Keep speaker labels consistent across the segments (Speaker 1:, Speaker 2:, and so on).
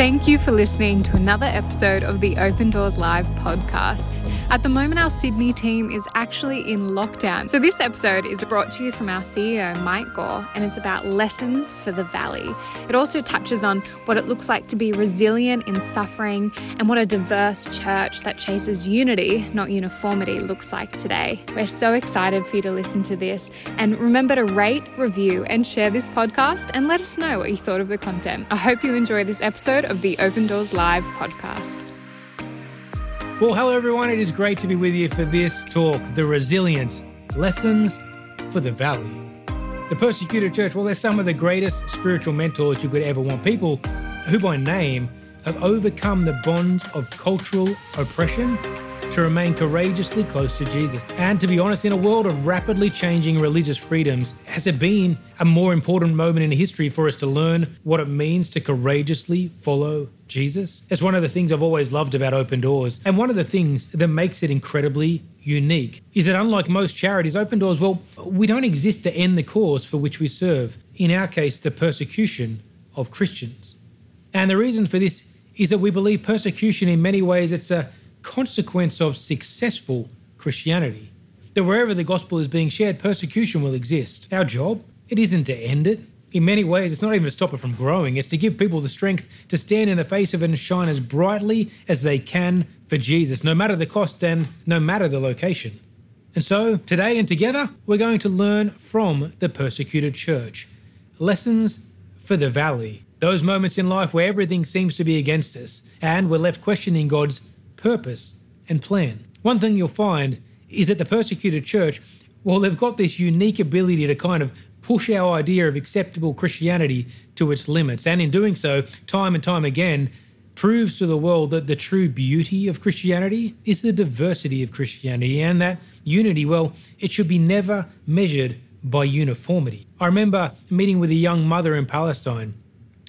Speaker 1: Thank you for listening to another episode of the Open Doors Live podcast. At the moment, our Sydney team is actually in lockdown. So, this episode is brought to you from our CEO, Mike Gore, and it's about lessons for the Valley. It also touches on what it looks like to be resilient in suffering and what a diverse church that chases unity, not uniformity, looks like today. We're so excited for you to listen to this. And remember to rate, review, and share this podcast and let us know what you thought of the content. I hope you enjoy this episode of the Open Doors Live podcast.
Speaker 2: Well, hello everyone. It is great to be with you for this talk, The Resilient Lessons for the Valley. The persecuted church, well, they're some of the greatest spiritual mentors you could ever want. People who, by name, have overcome the bonds of cultural oppression to remain courageously close to Jesus. And to be honest, in a world of rapidly changing religious freedoms, has it been a more important moment in history for us to learn what it means to courageously follow Jesus? It's one of the things I've always loved about Open Doors. And one of the things that makes it incredibly unique is that unlike most charities, Open Doors, well, we don't exist to end the cause for which we serve. In our case, the persecution of Christians. And the reason for this is that we believe persecution in many ways it's a consequence of successful Christianity. That wherever the gospel is being shared, persecution will exist. Our job, it isn't to end it. In many ways, it's not even to stop it from growing, it's to give people the strength to stand in the face of it and shine as brightly as they can for Jesus, no matter the cost and no matter the location. And so, today and together, we're going to learn from the persecuted church lessons for the valley. Those moments in life where everything seems to be against us and we're left questioning God's purpose and plan. One thing you'll find is that the persecuted church, well, they've got this unique ability to kind of push our idea of acceptable Christianity to its limits. And in doing so, time and time again, proves to the world that the true beauty of Christianity is the diversity of Christianity and that unity, well, it should be never measured by uniformity. I remember meeting with a young mother in Palestine.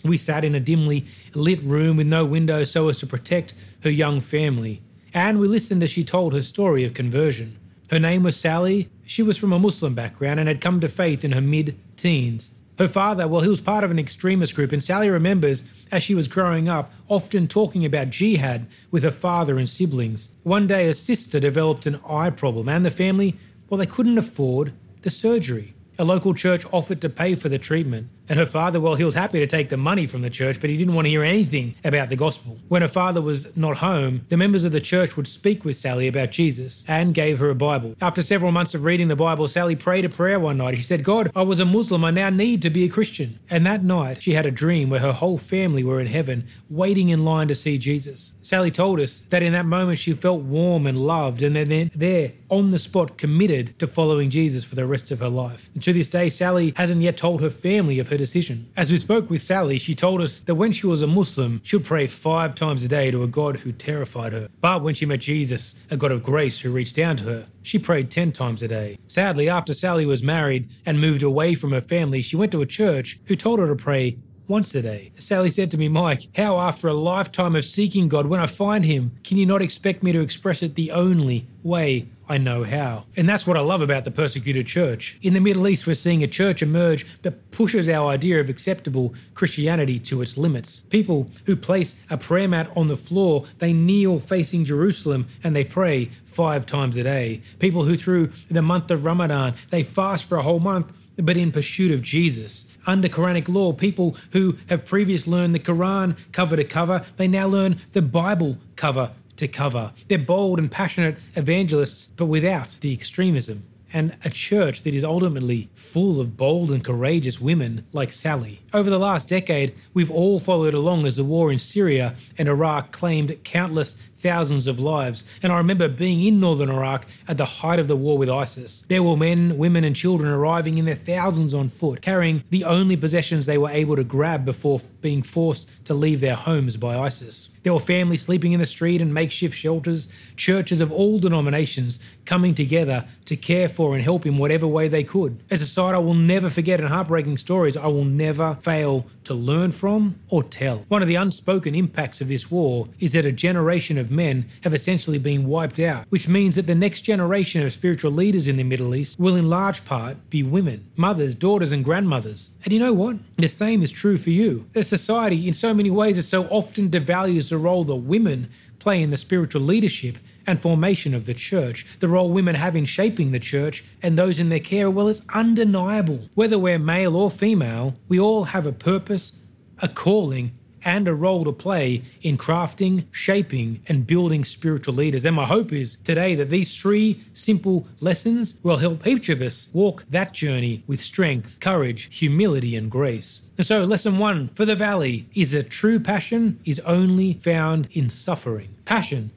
Speaker 2: We sat in a dimly lit room with no windows so as to protect her young family, and we listened as she told her story of conversion. Her name was Sally. She was from a Muslim background and had come to faith in her mid teens. Her father, well, he was part of an extremist group, and Sally remembers, as she was growing up, often talking about jihad with her father and siblings. One day, a sister developed an eye problem, and the family, well, they couldn't afford the surgery. A local church offered to pay for the treatment, and her father, well, he was happy to take the money from the church, but he didn't want to hear anything about the gospel. When her father was not home, the members of the church would speak with Sally about Jesus and gave her a Bible. After several months of reading the Bible, Sally prayed a prayer one night. She said, God, I was a Muslim. I now need to be a Christian. And that night, she had a dream where her whole family were in heaven, waiting in line to see Jesus. Sally told us that in that moment she felt warm and loved, and then there, on the spot, committed to following Jesus for the rest of her life. And to this day, Sally hasn't yet told her family of her decision. As we spoke with Sally, she told us that when she was a Muslim, she would pray five times a day to a God who terrified her. But when she met Jesus, a God of grace who reached down to her, she prayed 10 times a day. Sadly, after Sally was married and moved away from her family, she went to a church who told her to pray once a day. Sally said to me, Mike, how after a lifetime of seeking God, when I find Him, can you not expect me to express it the only way I know how. And that's what I love about the persecuted church. In the Middle East, we're seeing a church emerge that pushes our idea of acceptable Christianity to its limits. People who place a prayer mat on the floor, they kneel facing Jerusalem and they pray five times a day. People who, through the month of Ramadan, they fast for a whole month but in pursuit of Jesus. Under Quranic law, people who have previously learned the Quran cover to cover, they now learn the Bible cover to cover. They're bold and passionate evangelists, but without the extremism. And a church that is ultimately full of bold and courageous women like Sally. Over the last decade, we've all followed along as the war in Syria and Iraq claimed countless thousands of lives. And I remember being in northern Iraq at the height of the war with ISIS. There were men, women, and children arriving in their thousands on foot, carrying the only possessions they were able to grab before being forced to leave their homes by ISIS. There were families sleeping in the street in makeshift shelters, churches of all denominations coming together to care for and help in whatever way they could. As a side, I will never forget and heartbreaking stories I will never fail to learn from or tell. One of the unspoken impacts of this war is that a generation of men have essentially been wiped out, which means that the next generation of spiritual leaders in the Middle East will in large part be women, mothers, daughters, and grandmothers. And you know what? The same is true for you. The society, in so many ways, it so often devalues the role that women play in the spiritual leadership and formation of the church, the role women have in shaping the church and those in their care, well, it's undeniable. Whether we're male or female, we all have a purpose, a calling, and a role to play in crafting, shaping, and building spiritual leaders. And my hope is today that these three simple lessons will help each of us walk that journey with strength, courage, humility, and grace. And so, lesson one for the valley is that true passion is only found in suffering. Passion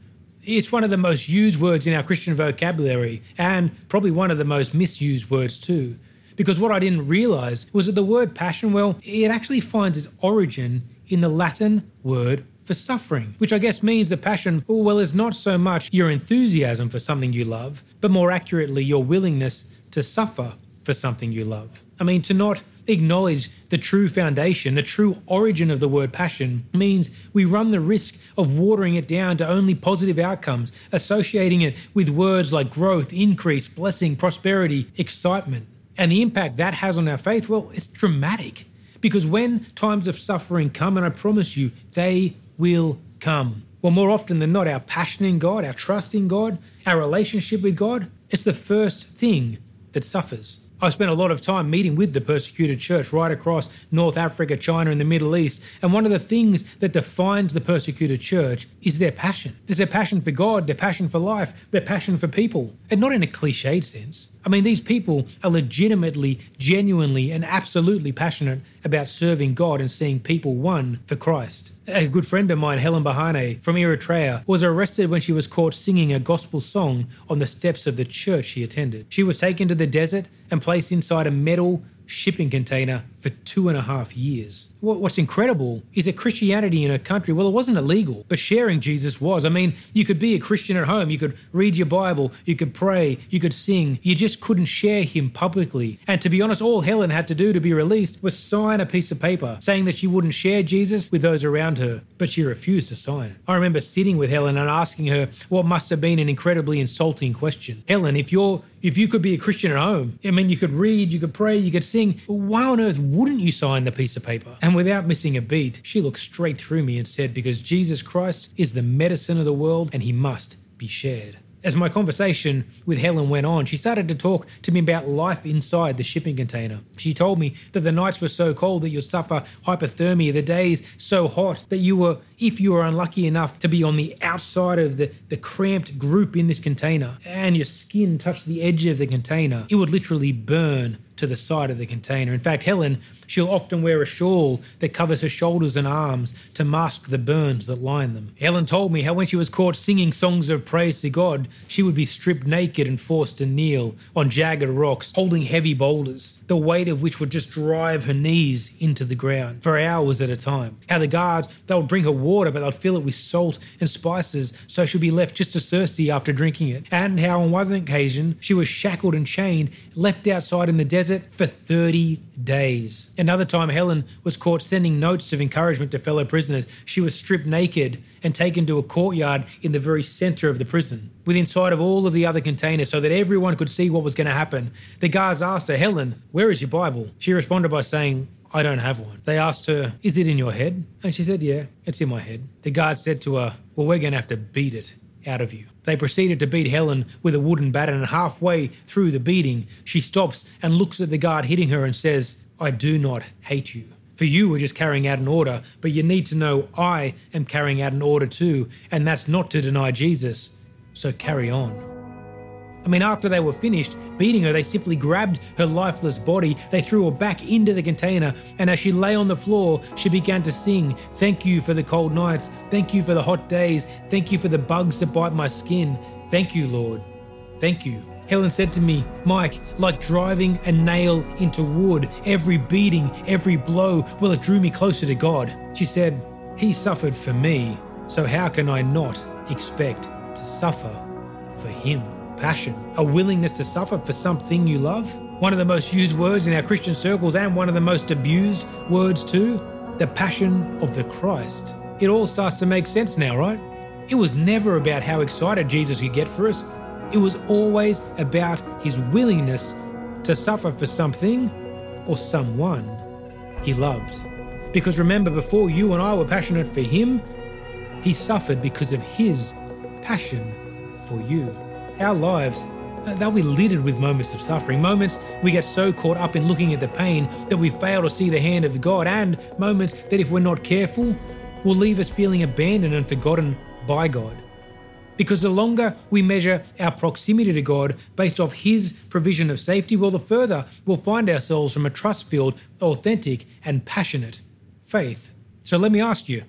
Speaker 2: it's one of the most used words in our Christian vocabulary and probably one of the most misused words too. Because what I didn't realize was that the word passion, well, it actually finds its origin in the Latin word for suffering, which I guess means that passion, oh, well, is not so much your enthusiasm for something you love, but more accurately, your willingness to suffer for something you love. I mean, to not acknowledge the true foundation, the true origin of the word passion, means we run the risk of watering it down to only positive outcomes, associating it with words like growth, increase, blessing, prosperity, excitement. And the impact that has on our faith, well, it's dramatic. Because when times of suffering come, and I promise you, they will come. Well, more often than not, our passion in God, our trust in God, our relationship with God, it's the first thing that suffers. I've spent a lot of time meeting with the persecuted church right across North Africa, China, and the Middle East. And one of the things that defines the persecuted church is their passion. There's their passion for God, their passion for life, their passion for people. And not in a cliched sense. I mean, these people are legitimately, genuinely, and absolutely passionate about serving God and seeing people won for Christ. A good friend of mine, Helen Berhane from Eritrea, was arrested when she was caught singing a gospel song on the steps of the church she attended. She was taken to the desert and placed inside a metal shipping container for two and a half years. What's incredible is that Christianity in her country, well, it wasn't illegal, but sharing Jesus was. I mean, you could be a Christian at home, you could read your Bible, you could pray, you could sing, you just couldn't share him publicly. And to be honest, all Helen had to do to be released was sign a piece of paper saying that she wouldn't share Jesus with those around her, but she refused to sign it. I remember sitting with Helen and asking her what must have been an incredibly insulting question. Helen, if you're if you could be a Christian at home, I mean, you could read, you could pray, you could sing, why on earth wouldn't you sign the piece of paper? And without missing a beat, she looked straight through me and said, Because Jesus Christ is the medicine of the world and he must be shared. As my conversation with Helen went on, she started to talk to me about life inside the shipping container. She told me that the nights were so cold that you'd suffer hypothermia, the days so hot that you were, if you were unlucky enough to be on the outside of the, the cramped group in this container and your skin touched the edge of the container, it would literally burn to the side of the container. In fact, Helen She'll often wear a shawl that covers her shoulders and arms to mask the burns that line them. Helen told me how when she was caught singing songs of praise to God, she would be stripped naked and forced to kneel on jagged rocks, holding heavy boulders, the weight of which would just drive her knees into the ground for hours at a time. How the guards, they would bring her water, but they'd fill it with salt and spices so she'd be left just as thirsty after drinking it. And how on one occasion she was shackled and chained, left outside in the desert for 30 days. Another time, Helen was caught sending notes of encouragement to fellow prisoners. She was stripped naked and taken to a courtyard in the very center of the prison, within sight of all of the other containers so that everyone could see what was going to happen. The guards asked her, Helen, where is your Bible? She responded by saying, I don't have one. They asked her, Is it in your head? And she said, Yeah, it's in my head. The guard said to her, Well, we're going to have to beat it out of you. They proceeded to beat Helen with a wooden bat, and halfway through the beating, she stops and looks at the guard hitting her and says, I do not hate you. For you were just carrying out an order, but you need to know I am carrying out an order too, and that's not to deny Jesus. So carry on. I mean, after they were finished beating her, they simply grabbed her lifeless body, they threw her back into the container, and as she lay on the floor, she began to sing, Thank you for the cold nights, thank you for the hot days, thank you for the bugs that bite my skin, thank you, Lord, thank you. Helen said to me, Mike, like driving a nail into wood, every beating, every blow, well, it drew me closer to God. She said, He suffered for me, so how can I not expect to suffer for Him? Passion, a willingness to suffer for something you love. One of the most used words in our Christian circles and one of the most abused words too. The passion of the Christ. It all starts to make sense now, right? It was never about how excited Jesus could get for us. It was always about his willingness to suffer for something or someone he loved. Because remember, before you and I were passionate for him, he suffered because of his passion for you. Our lives, uh, they'll be littered with moments of suffering, moments we get so caught up in looking at the pain that we fail to see the hand of God, and moments that, if we're not careful, will leave us feeling abandoned and forgotten by God. Because the longer we measure our proximity to God based off His provision of safety, well, the further we'll find ourselves from a trust filled, authentic, and passionate faith. So let me ask you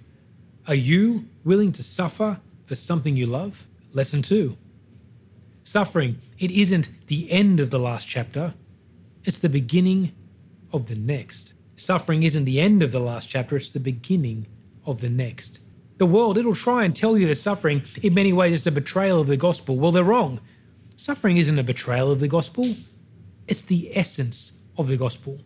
Speaker 2: are you willing to suffer for something you love? Lesson two Suffering, it isn't the end of the last chapter, it's the beginning of the next. Suffering isn't the end of the last chapter, it's the beginning of the next. The world, it'll try and tell you that suffering, in many ways, is a betrayal of the gospel. Well, they're wrong. Suffering isn't a betrayal of the gospel, it's the essence of the gospel.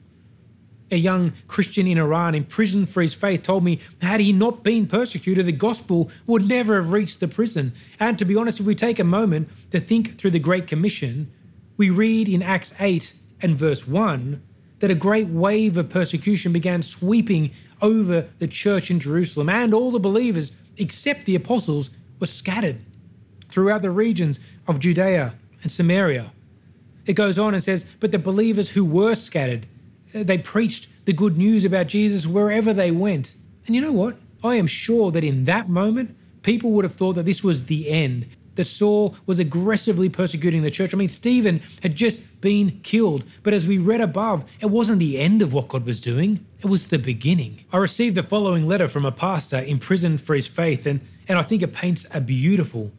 Speaker 2: A young Christian in Iran imprisoned for his faith told me, had he not been persecuted, the gospel would never have reached the prison. And to be honest, if we take a moment to think through the Great Commission, we read in Acts 8 and verse 1 that a great wave of persecution began sweeping over the church in Jerusalem, and all the believers, except the apostles, were scattered throughout the regions of Judea and Samaria. It goes on and says, But the believers who were scattered, uh, they preached the good news about Jesus wherever they went. And you know what? I am sure that in that moment, people would have thought that this was the end, that Saul was aggressively persecuting the church. I mean, Stephen had just been killed, but as we read above, it wasn't the end of what God was doing, it was the beginning. I received the following letter from a pastor imprisoned for his faith, and, and I think it paints a beautiful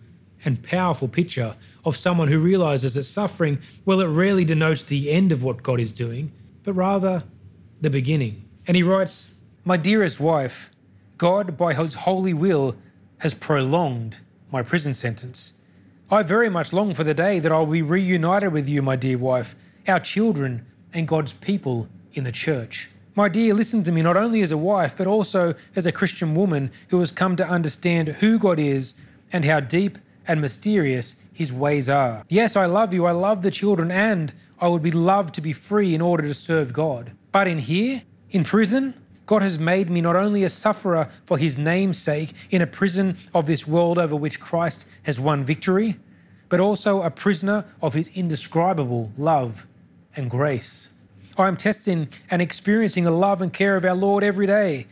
Speaker 2: and powerful picture of someone who realizes that suffering, well, it rarely denotes the end of what God is doing, but rather the beginning. And he writes, My dearest wife, God, by his holy will, has prolonged my prison sentence. I very much long for the day that I'll be reunited with you, my dear wife, our children, and God's people in the church. My dear, listen to me not only as a wife, but also as a Christian woman who has come to understand who God is and how deep and mysterious his ways are. Yes, I love you, I love the children, and I would be loved to be free in order to serve God. But in here, in prison, God has made me not only a sufferer for his name's sake in a prison of this world over which Christ has won victory, but also a prisoner of his indescribable love and grace. I am testing and experiencing the love and care of our Lord every day.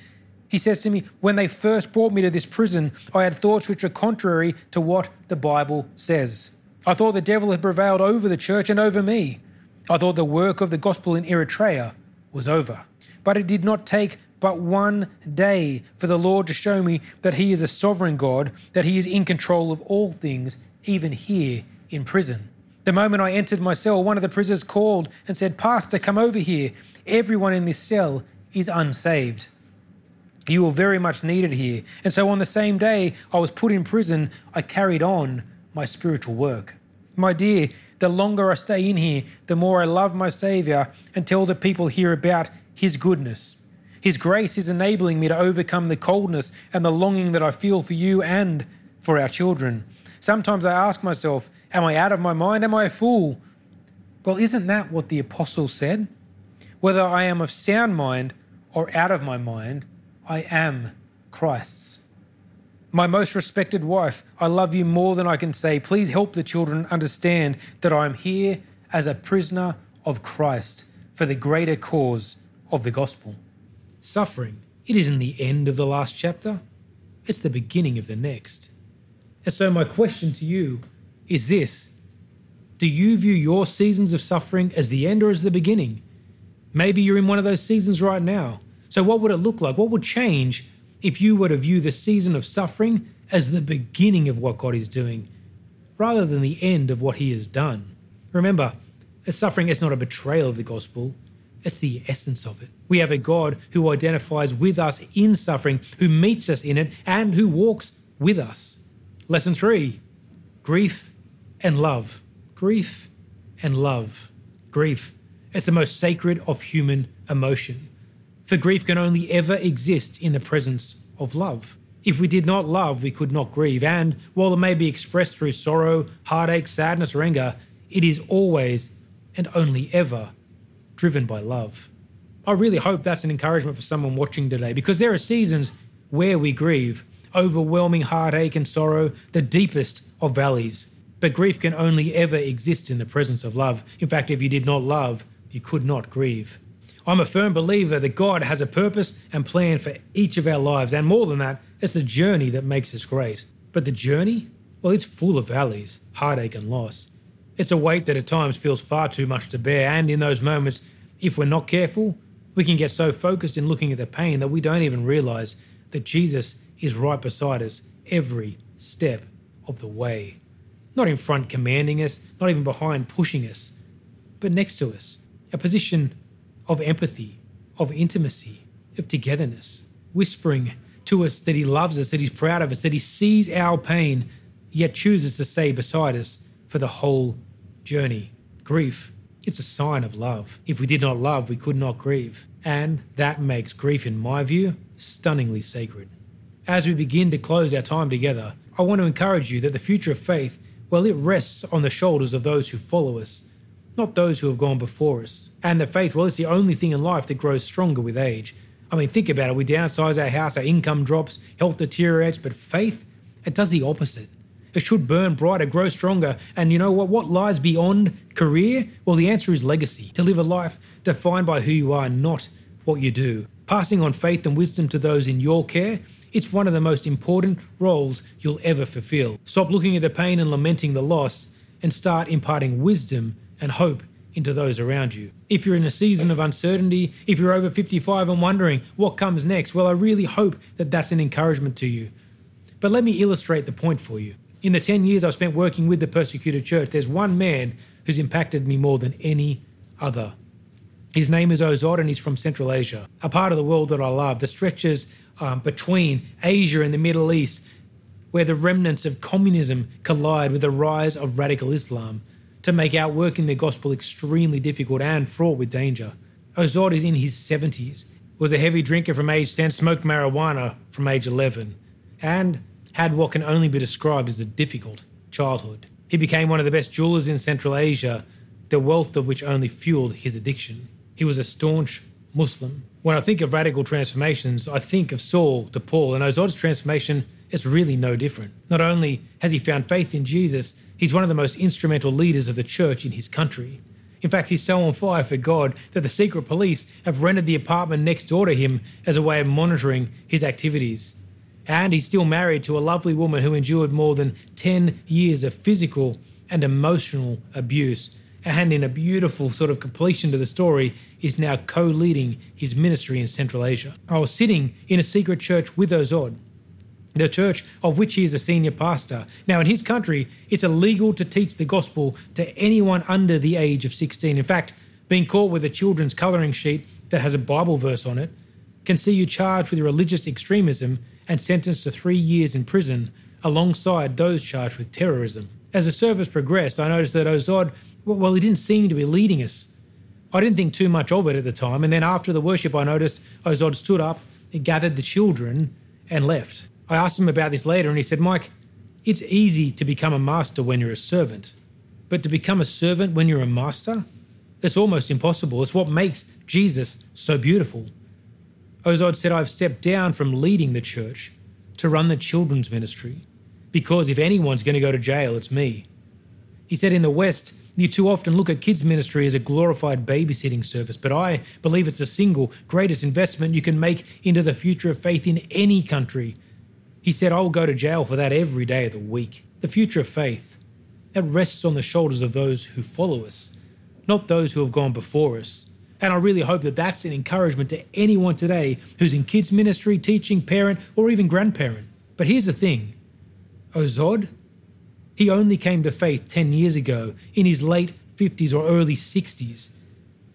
Speaker 2: He says to me, When they first brought me to this prison, I had thoughts which were contrary to what the Bible says. I thought the devil had prevailed over the church and over me. I thought the work of the gospel in Eritrea was over. But it did not take but one day for the Lord to show me that He is a sovereign God, that He is in control of all things, even here in prison. The moment I entered my cell, one of the prisoners called and said, Pastor, come over here. Everyone in this cell is unsaved. You are very much needed here. And so on the same day I was put in prison, I carried on my spiritual work. My dear, the longer I stay in here, the more I love my Saviour and tell the people here about His goodness. His grace is enabling me to overcome the coldness and the longing that I feel for you and for our children. Sometimes I ask myself, Am I out of my mind? Am I a fool? Well, isn't that what the apostle said? Whether I am of sound mind or out of my mind, I am Christ's. My most respected wife, I love you more than I can say. Please help the children understand that I am here as a prisoner of Christ for the greater cause of the gospel. Suffering, it isn't the end of the last chapter, it's the beginning of the next. And so, my question to you is this Do you view your seasons of suffering as the end or as the beginning? Maybe you're in one of those seasons right now. So, what would it look like? What would change if you were to view the season of suffering as the beginning of what God is doing rather than the end of what He has done? Remember, suffering is not a betrayal of the gospel, it's the essence of it. We have a God who identifies with us in suffering, who meets us in it, and who walks with us. Lesson three grief and love. Grief and love. Grief. It's the most sacred of human emotion. For grief can only ever exist in the presence of love. If we did not love, we could not grieve. And while it may be expressed through sorrow, heartache, sadness, or anger, it is always and only ever driven by love. I really hope that's an encouragement for someone watching today because there are seasons where we grieve, overwhelming heartache and sorrow, the deepest of valleys. But grief can only ever exist in the presence of love. In fact, if you did not love, you could not grieve. I'm a firm believer that God has a purpose and plan for each of our lives, and more than that, it's the journey that makes us great. But the journey? Well, it's full of valleys, heartache, and loss. It's a weight that at times feels far too much to bear, and in those moments, if we're not careful, we can get so focused in looking at the pain that we don't even realize that Jesus is right beside us every step of the way. Not in front commanding us, not even behind pushing us, but next to us. A position of empathy, of intimacy, of togetherness, whispering to us that He loves us, that He's proud of us, that He sees our pain, yet chooses to stay beside us for the whole journey. Grief, it's a sign of love. If we did not love, we could not grieve. And that makes grief, in my view, stunningly sacred. As we begin to close our time together, I want to encourage you that the future of faith, well, it rests on the shoulders of those who follow us, not those who have gone before us. And the faith, well, it's the only thing in life that grows stronger with age. I mean, think about it. We downsize our house, our income drops, health deteriorates, but faith, it does the opposite. It should burn brighter, grow stronger. And you know what? What lies beyond career? Well, the answer is legacy. To live a life defined by who you are, not what you do. Passing on faith and wisdom to those in your care, it's one of the most important roles you'll ever fulfill. Stop looking at the pain and lamenting the loss and start imparting wisdom and hope into those around you. If you're in a season of uncertainty, if you're over 55 and wondering what comes next, well, I really hope that that's an encouragement to you. But let me illustrate the point for you. In the 10 years I've spent working with the persecuted church, there's one man who's impacted me more than any other. His name is Ozod and he's from Central Asia, a part of the world that I love, that stretches um, between Asia and the Middle East, where the remnants of communism collide with the rise of radical Islam to make outworking the gospel extremely difficult and fraught with danger. Ozod is in his 70s, was a heavy drinker from age 10, smoked marijuana from age 11, and had what can only be described as a difficult childhood. He became one of the best jewelers in Central Asia, the wealth of which only fueled his addiction. He was a staunch Muslim. When I think of radical transformations, I think of Saul to Paul, and Ozod's transformation is really no different. Not only has he found faith in Jesus, he's one of the most instrumental leaders of the church in his country. In fact, he's so on fire for God that the secret police have rented the apartment next door to him as a way of monitoring his activities. And he's still married to a lovely woman who endured more than 10 years of physical and emotional abuse. And in a beautiful sort of completion to the story, is now co leading his ministry in Central Asia. I was sitting in a secret church with Ozod, the church of which he is a senior pastor. Now, in his country, it's illegal to teach the gospel to anyone under the age of 16. In fact, being caught with a children's colouring sheet that has a Bible verse on it can see you charged with religious extremism and sentenced to three years in prison alongside those charged with terrorism. As the service progressed, I noticed that Ozod, well, he didn't seem to be leading us. I didn't think too much of it at the time, and then after the worship, I noticed Ozod stood up, gathered the children, and left. I asked him about this later, and he said, Mike, it's easy to become a master when you're a servant, but to become a servant when you're a master, that's almost impossible. It's what makes Jesus so beautiful. Ozod said, I've stepped down from leading the church to run the children's ministry because if anyone's going to go to jail, it's me. He said, In the West, you too often look at kids' ministry as a glorified babysitting service, but I believe it's the single greatest investment you can make into the future of faith in any country. He said, I'll go to jail for that every day of the week. The future of faith, that rests on the shoulders of those who follow us, not those who have gone before us. And I really hope that that's an encouragement to anyone today who's in kids' ministry, teaching, parent, or even grandparent. But here's the thing oh, Ozod, he only came to faith 10 years ago in his late 50s or early 60s.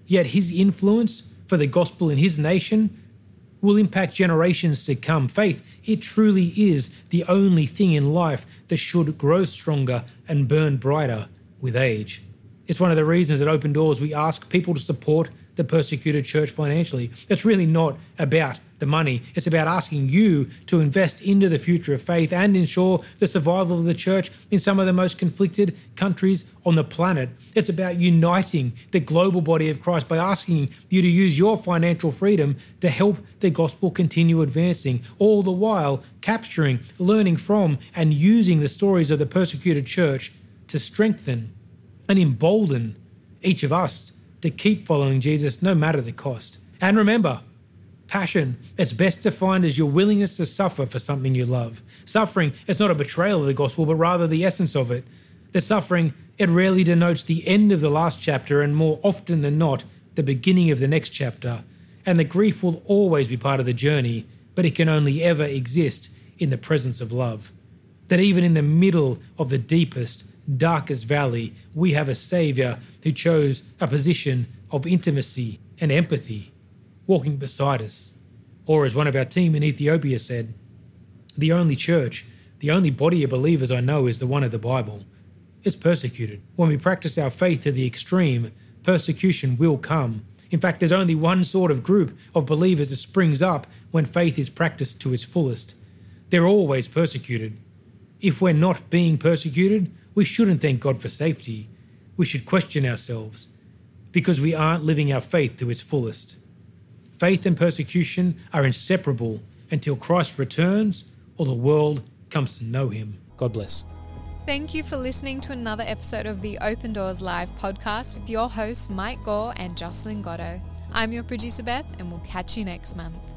Speaker 2: Yet his influence for the gospel in his nation will impact generations to come. Faith, it truly is the only thing in life that should grow stronger and burn brighter with age. It's one of the reasons at Open Doors we ask people to support the persecuted church financially. It's really not about the money. It's about asking you to invest into the future of faith and ensure the survival of the church in some of the most conflicted countries on the planet. It's about uniting the global body of Christ by asking you to use your financial freedom to help the gospel continue advancing, all the while capturing, learning from, and using the stories of the persecuted church to strengthen and embolden each of us to keep following Jesus no matter the cost. And remember, passion, it's best defined as your willingness to suffer for something you love. Suffering is not a betrayal of the gospel, but rather the essence of it. The suffering, it rarely denotes the end of the last chapter, and more often than not, the beginning of the next chapter. And the grief will always be part of the journey, but it can only ever exist in the presence of love. That even in the middle of the deepest, darkest valley, we have a Saviour who chose a position of intimacy and empathy walking beside us. Or, as one of our team in Ethiopia said, the only church, the only body of believers I know is the one of the Bible. It's persecuted. When we practice our faith to the extreme, persecution will come. In fact, there's only one sort of group of believers that springs up when faith is practiced to its fullest. They're always persecuted. If we're not being persecuted, we shouldn't thank God for safety. We should question ourselves because we aren't living our faith to its fullest. Faith and persecution are inseparable until Christ returns or the world comes to know him. God bless.
Speaker 1: Thank you for listening to another episode of the Open Doors Live podcast with your hosts, Mike Gore and Jocelyn Goto. I'm your producer, Beth, and we'll catch you next month.